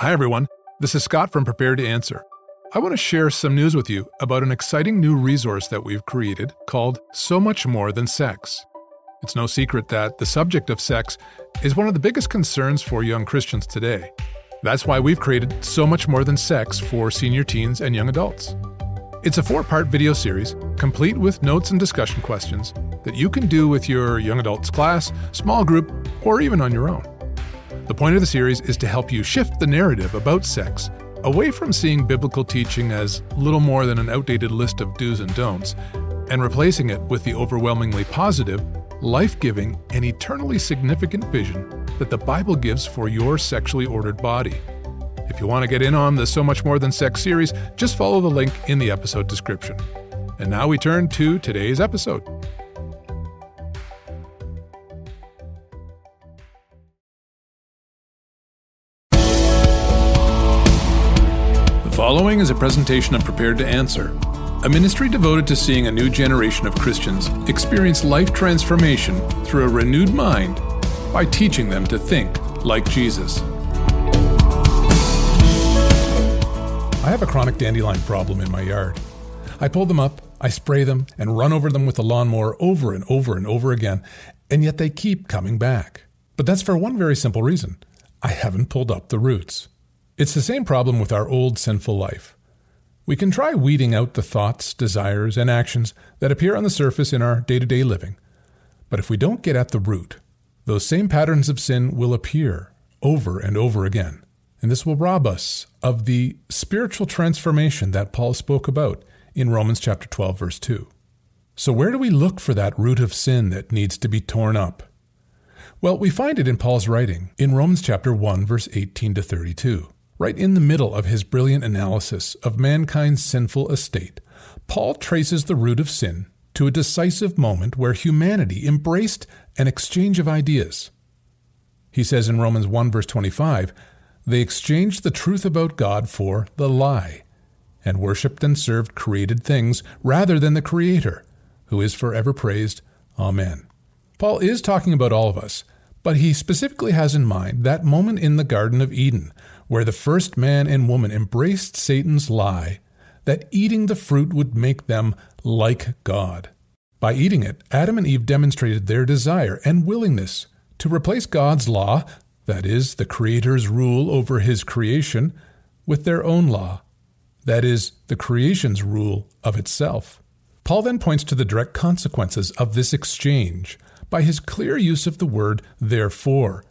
Hi, everyone. This is Scott from Prepared to Answer. I want to share some news with you about an exciting new resource that we've created called So Much More Than Sex. It's no secret that the subject of sex is one of the biggest concerns for young Christians today. That's why we've created So Much More Than Sex for senior teens and young adults. It's a four part video series, complete with notes and discussion questions, that you can do with your young adults class, small group, or even on your own. The point of the series is to help you shift the narrative about sex away from seeing biblical teaching as little more than an outdated list of do's and don'ts, and replacing it with the overwhelmingly positive, life giving, and eternally significant vision that the Bible gives for your sexually ordered body. If you want to get in on the So Much More Than Sex series, just follow the link in the episode description. And now we turn to today's episode. Following is a presentation of Prepared to Answer, a ministry devoted to seeing a new generation of Christians experience life transformation through a renewed mind by teaching them to think like Jesus. I have a chronic dandelion problem in my yard. I pull them up, I spray them, and run over them with the lawnmower over and over and over again, and yet they keep coming back. But that's for one very simple reason I haven't pulled up the roots. It's the same problem with our old sinful life. We can try weeding out the thoughts, desires, and actions that appear on the surface in our day to day living. But if we don't get at the root, those same patterns of sin will appear over and over again. And this will rob us of the spiritual transformation that Paul spoke about in Romans chapter 12 verse 2. So where do we look for that root of sin that needs to be torn up? Well, we find it in Paul's writing in Romans chapter 1 verse 18 to 32. Right in the middle of his brilliant analysis of mankind's sinful estate, Paul traces the root of sin to a decisive moment where humanity embraced an exchange of ideas. He says in Romans 1 verse 25, they exchanged the truth about God for the lie, and worshipped and served created things rather than the Creator, who is forever praised. Amen. Paul is talking about all of us, but he specifically has in mind that moment in the Garden of Eden where the first man and woman embraced Satan's lie that eating the fruit would make them like God. By eating it, Adam and Eve demonstrated their desire and willingness to replace God's law, that is, the Creator's rule over His creation, with their own law, that is, the creation's rule of itself. Paul then points to the direct consequences of this exchange by his clear use of the word therefore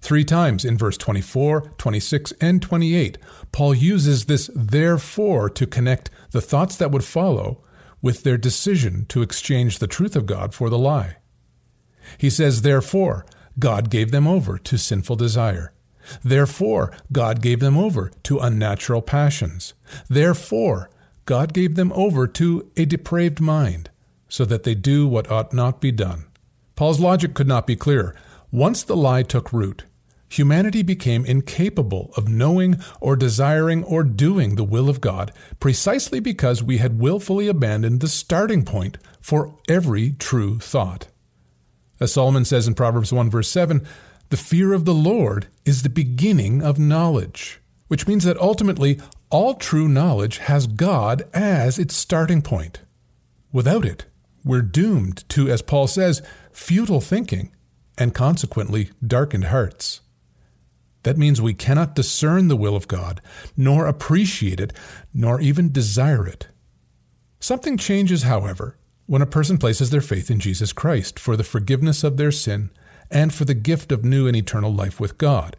Three times in verse 24, 26, and 28, Paul uses this therefore to connect the thoughts that would follow with their decision to exchange the truth of God for the lie. He says, Therefore, God gave them over to sinful desire. Therefore, God gave them over to unnatural passions. Therefore, God gave them over to a depraved mind, so that they do what ought not be done. Paul's logic could not be clearer. Once the lie took root, humanity became incapable of knowing or desiring or doing the will of God precisely because we had willfully abandoned the starting point for every true thought. As Solomon says in Proverbs 1 verse 7, the fear of the Lord is the beginning of knowledge, which means that ultimately all true knowledge has God as its starting point. Without it, we're doomed to, as Paul says, futile thinking and consequently darkened hearts. That means we cannot discern the will of God, nor appreciate it, nor even desire it. Something changes, however, when a person places their faith in Jesus Christ for the forgiveness of their sin and for the gift of new and eternal life with God.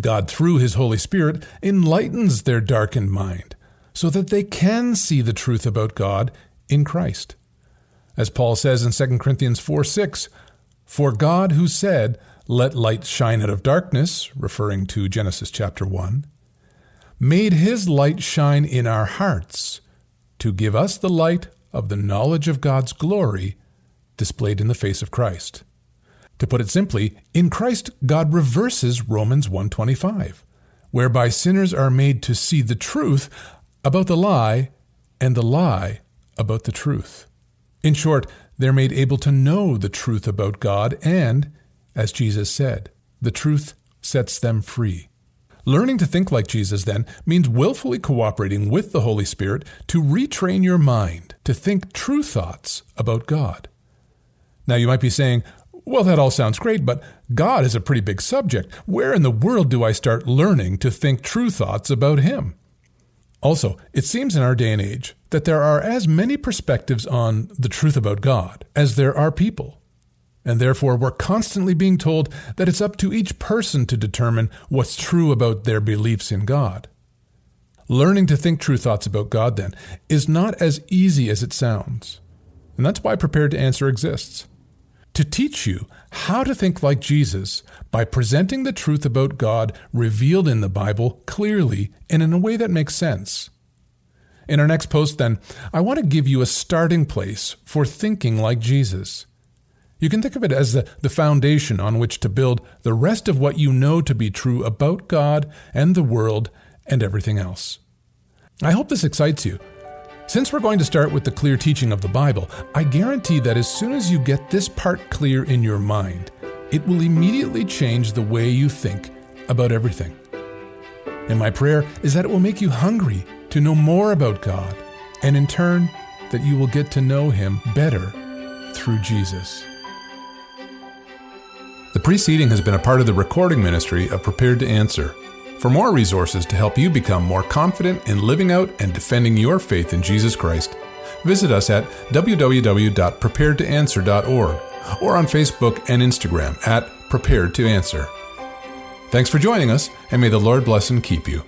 God, through His Holy Spirit, enlightens their darkened mind so that they can see the truth about God in Christ. As Paul says in 2 Corinthians 4 6, For God, who said, let light shine out of darkness, referring to Genesis chapter 1, made his light shine in our hearts to give us the light of the knowledge of God's glory displayed in the face of Christ. To put it simply, in Christ God reverses Romans 125, whereby sinners are made to see the truth about the lie and the lie about the truth. In short, they're made able to know the truth about God and as Jesus said, the truth sets them free. Learning to think like Jesus, then, means willfully cooperating with the Holy Spirit to retrain your mind to think true thoughts about God. Now, you might be saying, well, that all sounds great, but God is a pretty big subject. Where in the world do I start learning to think true thoughts about Him? Also, it seems in our day and age that there are as many perspectives on the truth about God as there are people. And therefore, we're constantly being told that it's up to each person to determine what's true about their beliefs in God. Learning to think true thoughts about God, then, is not as easy as it sounds. And that's why Prepared to Answer exists to teach you how to think like Jesus by presenting the truth about God revealed in the Bible clearly and in a way that makes sense. In our next post, then, I want to give you a starting place for thinking like Jesus. You can think of it as the, the foundation on which to build the rest of what you know to be true about God and the world and everything else. I hope this excites you since we're going to start with the clear teaching of the Bible, I guarantee that as soon as you get this part clear in your mind, it will immediately change the way you think about everything. And my prayer is that it will make you hungry to know more about God, and in turn, that you will get to know Him better through Jesus. The preceding has been a part of the recording ministry of Prepared to Answer for more resources to help you become more confident in living out and defending your faith in Jesus Christ, visit us at www.preparedtoanswer.org or on Facebook and Instagram at Prepared to Answer. Thanks for joining us, and may the Lord bless and keep you.